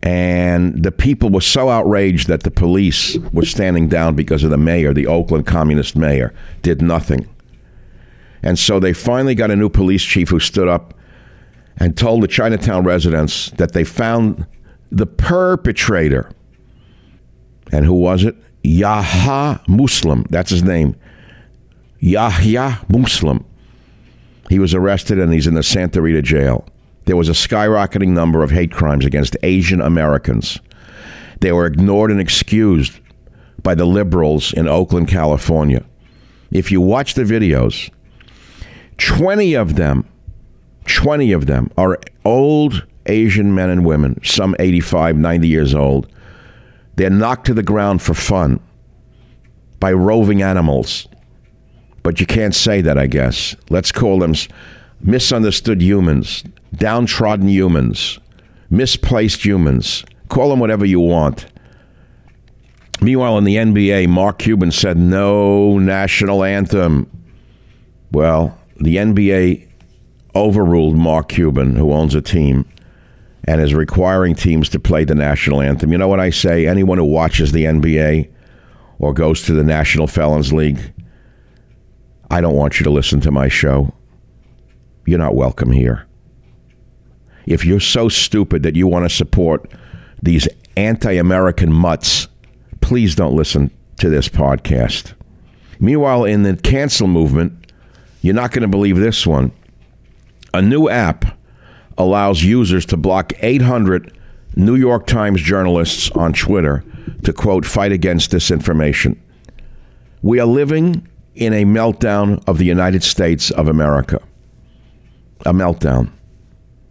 And the people were so outraged that the police were standing down because of the mayor, the Oakland communist mayor, did nothing. And so they finally got a new police chief who stood up and told the Chinatown residents that they found the perpetrator. And who was it? Yahya Muslim. That's his name. Yahya Muslim. He was arrested and he's in the Santa Rita jail. There was a skyrocketing number of hate crimes against Asian Americans. They were ignored and excused by the liberals in Oakland, California. If you watch the videos, 20 of them, 20 of them are old Asian men and women, some 85, 90 years old. They're knocked to the ground for fun by roving animals but you can't say that, I guess. Let's call them misunderstood humans, downtrodden humans, misplaced humans. Call them whatever you want. Meanwhile, in the NBA, Mark Cuban said no national anthem. Well, the NBA overruled Mark Cuban, who owns a team, and is requiring teams to play the national anthem. You know what I say? Anyone who watches the NBA or goes to the National Felons League, I don't want you to listen to my show. You're not welcome here. If you're so stupid that you want to support these anti American mutts, please don't listen to this podcast. Meanwhile, in the cancel movement, you're not going to believe this one. A new app allows users to block 800 New York Times journalists on Twitter to quote, fight against disinformation. We are living in a meltdown of the United States of America. A meltdown.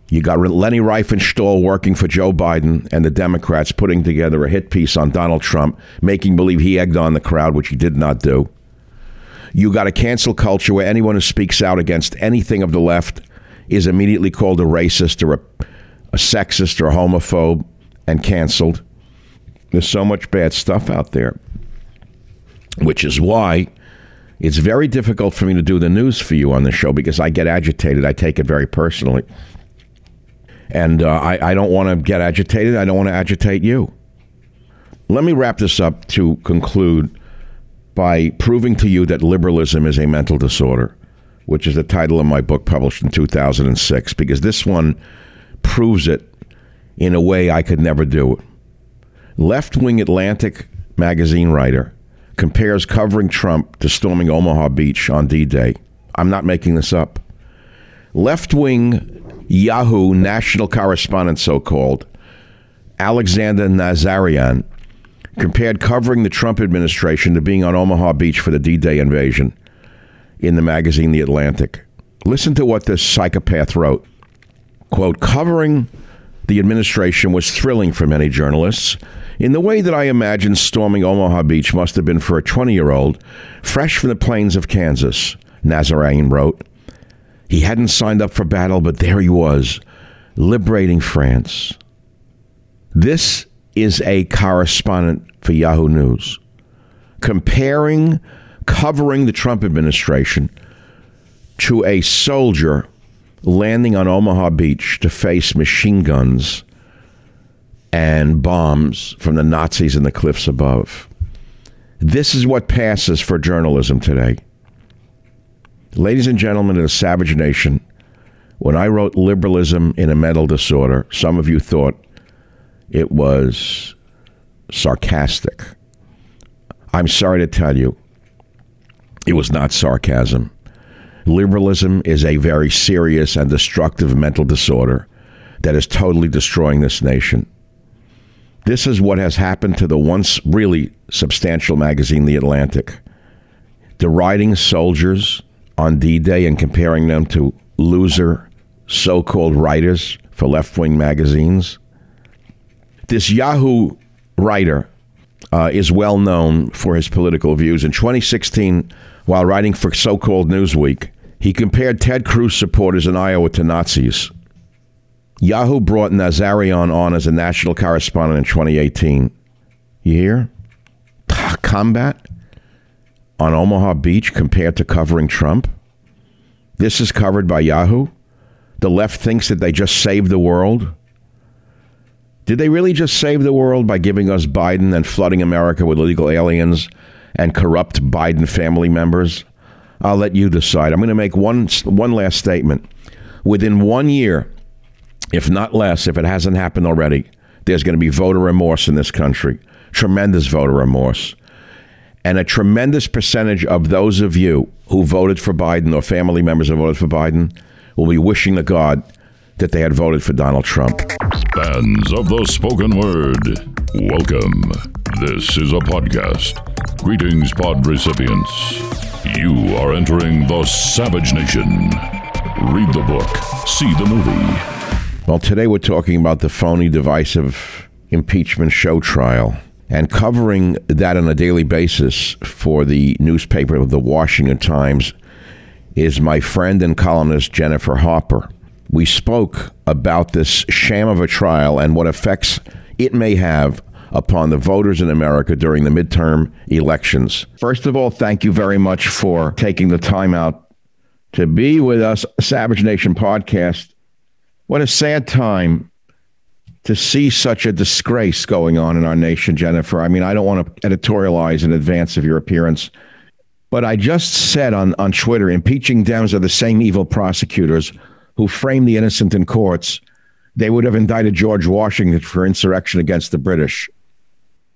You got Leni Riefenstahl working for Joe Biden and the Democrats putting together a hit piece on Donald Trump, making believe he egged on the crowd, which he did not do. You got a cancel culture where anyone who speaks out against anything of the left is immediately called a racist or a, a sexist or a homophobe and canceled. There's so much bad stuff out there, which is why it's very difficult for me to do the news for you on the show because I get agitated. I take it very personally. And uh, I, I don't want to get agitated. I don't want to agitate you. Let me wrap this up to conclude by proving to you that liberalism is a mental disorder, which is the title of my book published in 2006, because this one proves it in a way I could never do it. Left wing Atlantic magazine writer compares covering Trump to storming Omaha Beach on D Day. I'm not making this up. Left wing Yahoo national correspondent, so called, Alexander Nazaryan, compared covering the Trump administration to being on Omaha Beach for the D Day invasion in the magazine The Atlantic. Listen to what this psychopath wrote. Quote, covering the administration was thrilling for many journalists in the way that I imagine storming Omaha Beach must have been for a 20 year old fresh from the plains of Kansas, Nazaryan wrote. He hadn't signed up for battle, but there he was, liberating France. This is a correspondent for Yahoo News comparing covering the Trump administration to a soldier landing on Omaha Beach to face machine guns and bombs from the Nazis in the cliffs above. This is what passes for journalism today. Ladies and gentlemen of the savage nation, when I wrote liberalism in a mental disorder, some of you thought it was sarcastic. I'm sorry to tell you, it was not sarcasm. Liberalism is a very serious and destructive mental disorder that is totally destroying this nation. This is what has happened to the once really substantial magazine, The Atlantic. Deriding soldiers on D Day and comparing them to loser so called writers for left wing magazines. This Yahoo writer uh, is well known for his political views. In 2016, while writing for so called Newsweek, he compared Ted Cruz supporters in Iowa to Nazis. Yahoo brought Nazaryan on as a national correspondent in 2018. You hear? Ah, combat on Omaha Beach compared to covering Trump. This is covered by Yahoo. The left thinks that they just saved the world. Did they really just save the world by giving us Biden and flooding America with illegal aliens and corrupt Biden family members? I'll let you decide. I'm going to make one one last statement. Within one year, if not less, if it hasn't happened already, there's going to be voter remorse in this country. Tremendous voter remorse. And a tremendous percentage of those of you who voted for Biden or family members who voted for Biden will be wishing to God that they had voted for Donald Trump. Fans of the spoken word, welcome. This is a podcast. Greetings, pod recipients. You are entering the Savage Nation. Read the book, see the movie. Well, today we're talking about the phony, divisive impeachment show trial and covering that on a daily basis for the newspaper of the Washington Times is my friend and columnist Jennifer Harper. we spoke about this sham of a trial and what effects it may have upon the voters in America during the midterm elections. First of all, thank you very much for taking the time out to be with us, Savage Nation podcast. What a sad time to see such a disgrace going on in our nation, Jennifer. I mean, I don't want to editorialize in advance of your appearance, but I just said on, on Twitter impeaching Dems are the same evil prosecutors who framed the innocent in courts, they would have indicted George Washington for insurrection against the British.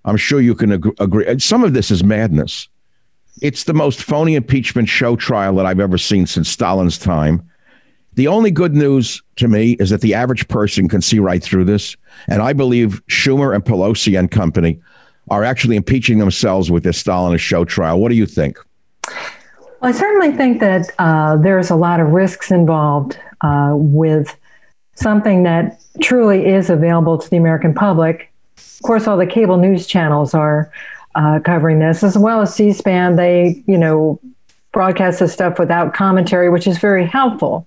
I'm sure you can ag- agree. Some of this is madness. It's the most phony impeachment show trial that I've ever seen since Stalin's time. The only good news to me is that the average person can see right through this. And I believe Schumer and Pelosi and company are actually impeaching themselves with this Stalinist show trial. What do you think? Well, I certainly think that uh, there's a lot of risks involved uh, with something that truly is available to the American public. Of course, all the cable news channels are uh, covering this, as well as C-SPAN. They, you know, broadcast this stuff without commentary, which is very helpful.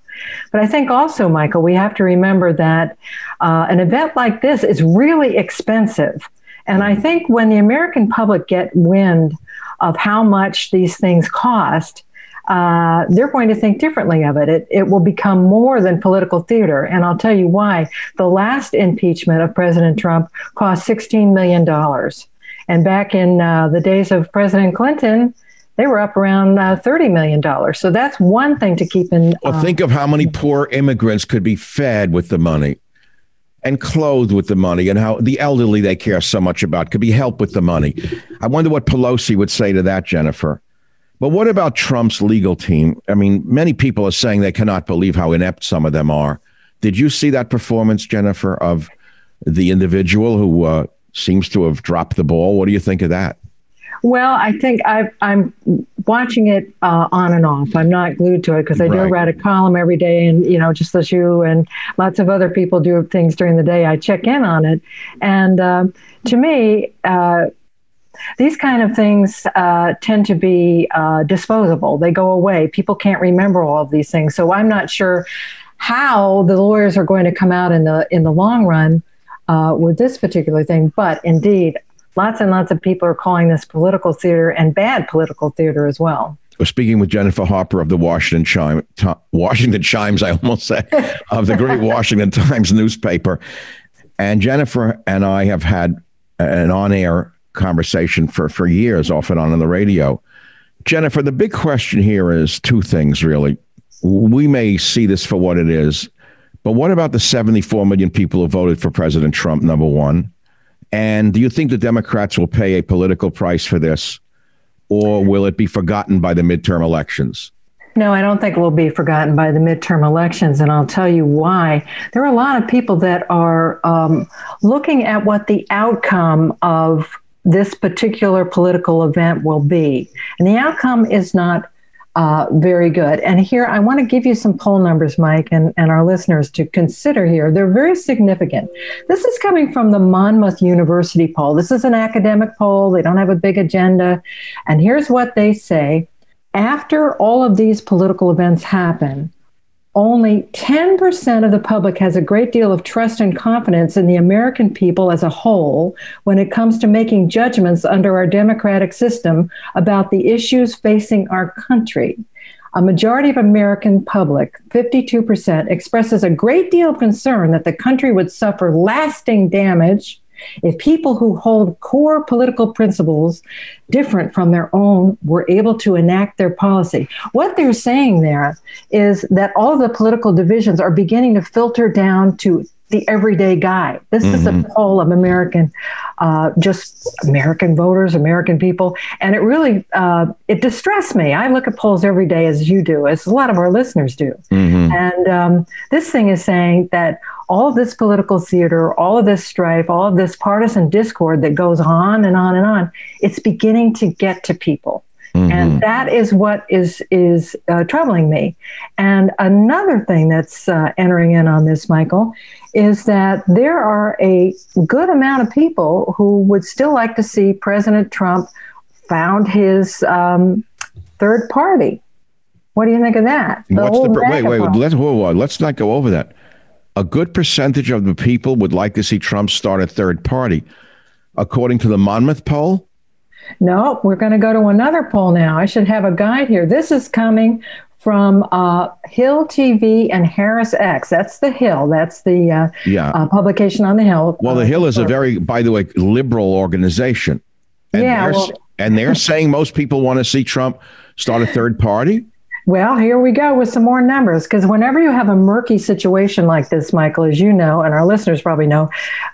But I think also, Michael, we have to remember that uh, an event like this is really expensive. And I think when the American public get wind of how much these things cost, uh, they're going to think differently of it. it. It will become more than political theater. And I'll tell you why. The last impeachment of President Trump cost $16 million. And back in uh, the days of President Clinton, they were up around uh, $30 million. So that's one thing to keep in. Well, uh, think of how many poor immigrants could be fed with the money and clothed with the money and how the elderly they care so much about could be helped with the money. I wonder what Pelosi would say to that, Jennifer. But what about Trump's legal team? I mean, many people are saying they cannot believe how inept some of them are. Did you see that performance, Jennifer, of the individual who uh, seems to have dropped the ball? What do you think of that? Well, I think i am watching it uh, on and off. I'm not glued to it because I do Right. write a column every day, and you know, just as you and lots of other people do things during the day, I check in on it. And um to me, uh, these kind of things uh, tend to be uh, disposable. They go away. People can't remember all of these things. So I'm not sure how the lawyers are going to come out in the in the long run uh, with this particular thing. But indeed, lots and lots of people are calling this political theater and bad political theater as well. We're speaking with Jennifer Harper of the Washington Chime, Washington Chimes, I almost said, of the great Washington Times newspaper. And Jennifer and I have had an on-air conversation for, for years, off and on on the radio. Jennifer, the big question here is two things, really. We may see this for what it is, but what about the 74 million people who voted for President Trump, number one? And do you think the Democrats will pay a political price for this? or will it be forgotten by the midterm elections? No, I don't think it will be forgotten by the midterm elections, and I'll tell you why. There are a lot of people that are um, looking at what the outcome of this particular political event will be, and the outcome is not uh, very good. And here, I want to give you some poll numbers, Mike, and, and our listeners to consider here. They're very significant. This is coming from the Monmouth University poll. This is an academic poll, they don't have a big agenda. And here's what they say after all of these political events happen, only 10% of the public has a great deal of trust and confidence in the American people as a whole when it comes to making judgments under our democratic system about the issues facing our country. A majority of American public, 52%, expresses a great deal of concern that the country would suffer lasting damage if people who hold core political principles different from their own were able to enact their policy. What they're saying there is that all the political divisions are beginning to filter down to the everyday guy. This is a poll of American, uh, just American voters, American people, and it really uh, it distressed me. I look at polls every day, as you do, as a lot of our listeners do, and um, this thing is saying that all of this political theater, all of this strife, all of this partisan discord that goes on and on and on, it's beginning to get to people. And that is what is is uh, troubling me. And another thing that's uh, entering in on this, Michael, is that there are a good amount of people who would still like to see President Trump found his um, third party. What do you think of that? The What's the wait, wait, megaphone. let's whoa, whoa, let's not go over that. A good percentage of the people would like to see Trump start a third party, according to the Monmouth poll. No, we're going to go to another poll now. I should have a guide here. This is coming from uh, Hill TV and Harris X. That's the Hill. That's the uh, Yeah. uh, publication on the Hill. Well, the Hill is a very, by the way, liberal organization, and Yeah, they're, well- and they're saying most people want to see Trump start a third party. Well, here we go with some more numbers because whenever you have a murky situation like this, Michael, as you know, and our listeners probably know,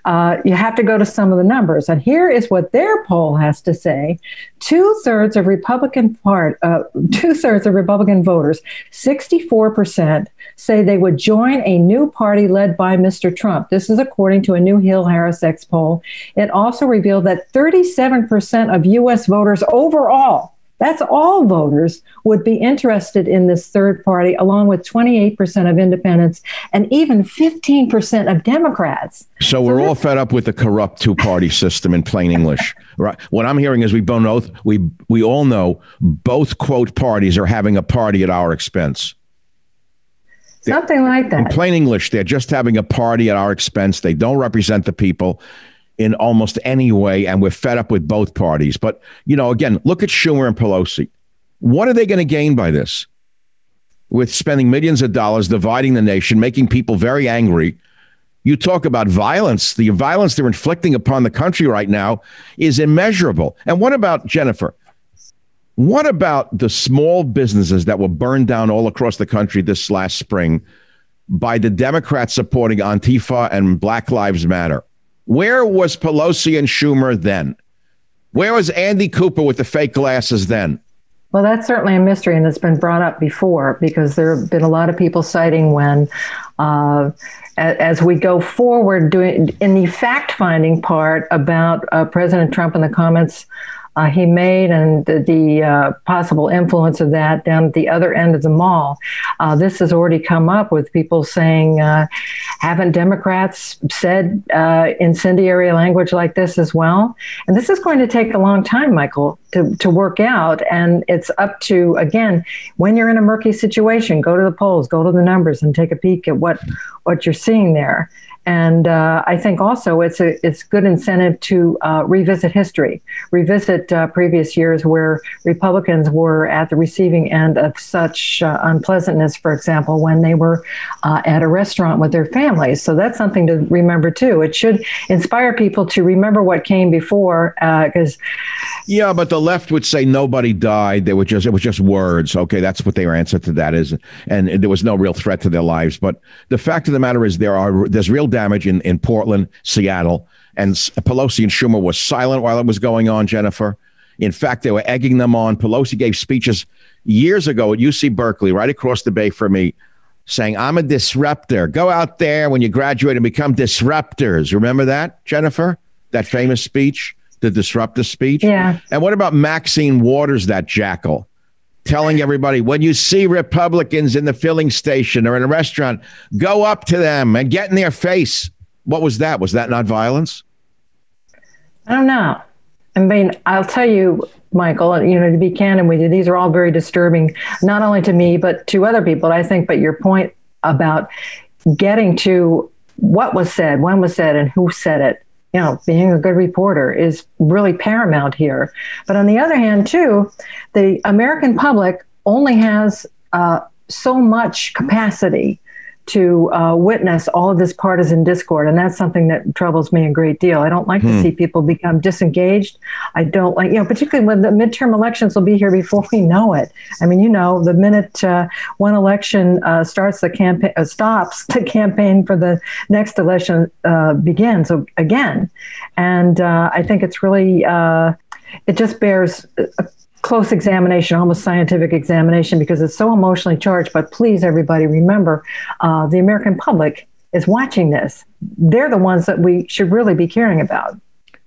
uh, you have to go to some of the numbers. And here is what their poll has to say: two thirds of Republican part, uh, two thirds of Republican voters, sixty-four percent, say they would join a new party led by Mr. Trump. This is according to a new Hill Harris X poll. It also revealed that thirty-seven percent of U.S. voters overall. That's all voters would be interested in this third party, along with 28% of independents and even 15% of Democrats. So we're all fed up with the corrupt two-party system in plain English, right? What I'm hearing is we both we we all know both quote parties are having a party at our expense. Something like that. In plain English, they're just having a party at our expense. They don't represent the people in almost any way, and we're fed up with both parties. But, you know, again, look at Schumer and Pelosi. What are they going to gain by this? With spending millions of dollars, dividing the nation, making people very angry. You talk about violence. The violence they're inflicting upon the country right now is immeasurable. And what about Jennifer? What about the small businesses that were burned down all across the country this last spring by the Democrats supporting Antifa and Black Lives Matter? Where was Pelosi and Schumer then? Where was Andy Cooper with the fake glasses then? Well, that's certainly a mystery, and it's been brought up before because there have been a lot of people citing when, uh, as we go forward, doing in the fact-finding part about uh, President Trump and the comments uh, he made and the, the uh, possible influence of that down at the other end of the mall. Uh, this has already come up with people saying, uh, haven't Democrats said uh, incendiary language like this as well? And this is going to take a long time, Michael, to, to work out. And it's up to, again, when you're in a murky situation, go to the polls, go to the numbers, and take a peek at what, what you're seeing there. And uh, I think also it's a it's good incentive to uh, revisit history, revisit uh, previous years where Republicans were at the receiving end of such uh, unpleasantness. For example, when they were uh, at a restaurant with their families. So that's something to remember too. It should inspire people to remember what came before, because. Yeah, but the left would say nobody died. They were just it was just words. Okay, that's what their answer to that is, and there was no real threat to their lives. But the fact of the matter is, there are there's real damage in, in Portland, Seattle, and Pelosi and Schumer was silent while it was going on, Jennifer. In fact, they were egging them on. Pelosi gave speeches years ago at UC Berkeley, right across the bay from me, saying, I'm a disruptor. Go out there when you graduate and become disruptors. Remember that, Jennifer? That famous speech, the disruptor speech? Yeah. And what about Maxine Waters, that jackal? telling everybody when you see Republicans in the filling station or in a restaurant, go up to them and get in their face. What was that? Was that not violence? I don't know. I mean, I'll tell you, Michael, you know, to be candid with you, these are all very disturbing, not only to me, but to other people, I think. But your point about getting to what was said, when was said, and who said it you know, being a good reporter is really paramount here. But on the other hand, too, the American public only has uh, so much capacity to uh, witness all of this partisan discord. And that's something that troubles me a great deal. I don't like hmm. to see people become disengaged. I don't like, you know, particularly when the midterm elections will be here before we know it. I mean, you know, the minute uh, one election uh, starts, the campaign uh, stops, the campaign for the next election uh, begins again. And uh, I think it's really, it just bears close examination, almost scientific examination, because it's so emotionally charged. But please, everybody, remember uh, the American public is watching this. They're the ones that we should really be caring about.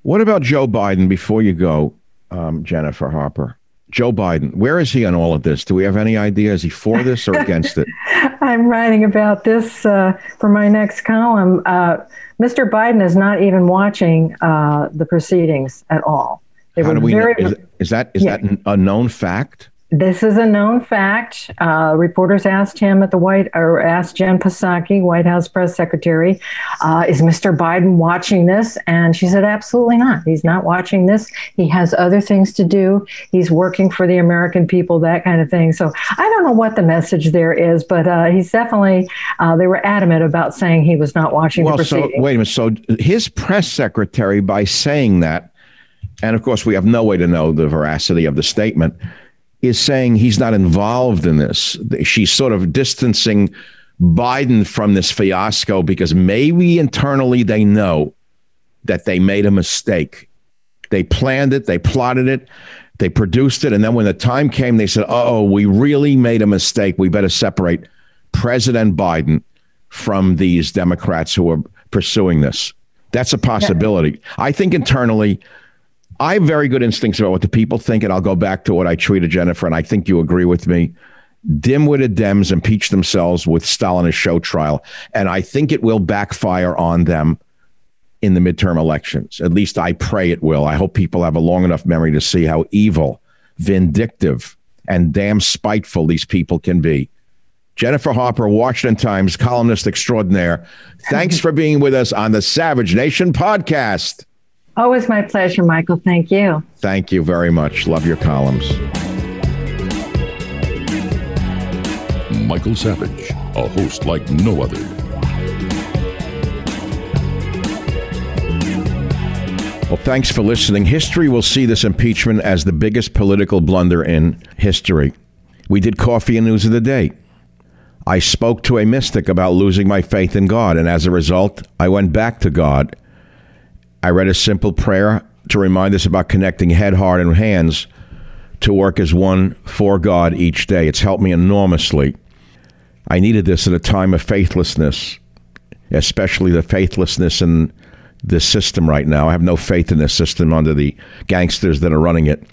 What about Joe Biden before you go, um, Jennifer Harper? Joe Biden, where is he on all of this? Do we have any idea? Is he for this or against it? I'm writing about this uh, for my next column. Uh, Mr. Biden is not even watching uh, the proceedings at all. They How do we very, know? Is, is that is yeah. that a known fact? This is a known fact. Uh, reporters asked him at the White, or asked Jen Psaki, White House press secretary, uh, "Is Mr. Biden watching this?" And she said, "Absolutely not. He's not watching this. He has other things to do. He's working for the American people, that kind of thing." So I don't know what the message there is, but uh, he's definitely. Uh, they were adamant about saying he was not watching well, so wait a minute. So his press secretary, by saying that and of course, we have no way to know the veracity of the statement, is saying he's not involved in this. She's sort of distancing Biden from this fiasco because maybe internally they know that they made a mistake. They planned it, they plotted it, they produced it, and then when the time came, they said, oh, we really made a mistake. We better separate President Biden from these Democrats who are pursuing this. That's a possibility. Yeah. I think internally, I have very good instincts about what the people think, and I'll go back to what I tweeted Jennifer, and I think you agree with me. Dim-witted Dems impeach themselves with Stalinist show trial, and I think it will backfire on them in the midterm elections. At least I pray it will. I hope people have a long enough memory to see how evil, vindictive, and damn spiteful these people can be. Jennifer Harper, Washington Times columnist extraordinaire. Thanks for being with us on the Savage Nation podcast. Always my pleasure, Michael. Thank you. Thank you very much. Love your columns. Michael Savage, a host like no other. Well, thanks for listening. History will see this impeachment as the biggest political blunder in history. We did coffee and news of the day. I spoke to a mystic about losing my faith in God, and as a result, I went back to God I read a simple prayer to remind us about connecting head, heart, and hands to work as one for God each day. It's helped me enormously. I needed this at a time of faithlessness, especially the faithlessness in this system right now. I have no faith in this system under the gangsters that are running it.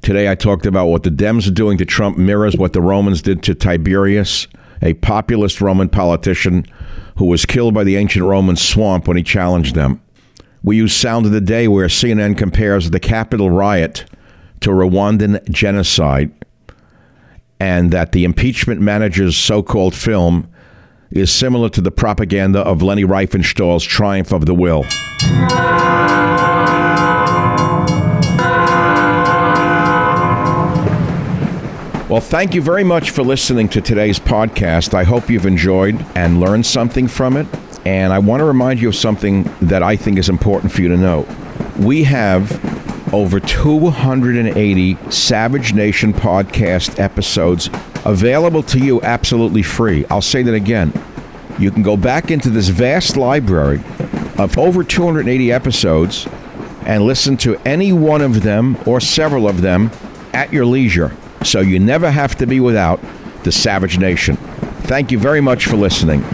Today I talked about what the Dems are doing to Trump mirrors what the Romans did to Tiberius, a populist Roman politician who was killed by the ancient Roman swamp when he challenged them. We use Sound of the Day where CNN compares the Capitol riot to Rwandan genocide and that the impeachment manager's so called film is similar to the propaganda of Leni Riefenstahl's Triumph of the Will. Well, thank you very much for listening to today's podcast. I hope you've enjoyed and learned something from it. And I want to remind you of something that I think is important for you to know. We have over 280 Savage Nation podcast episodes available to you absolutely free. I'll say that again. You can go back into this vast library of over 280 episodes and listen to any one of them or several of them at your leisure. So you never have to be without the Savage Nation. Thank you very much for listening.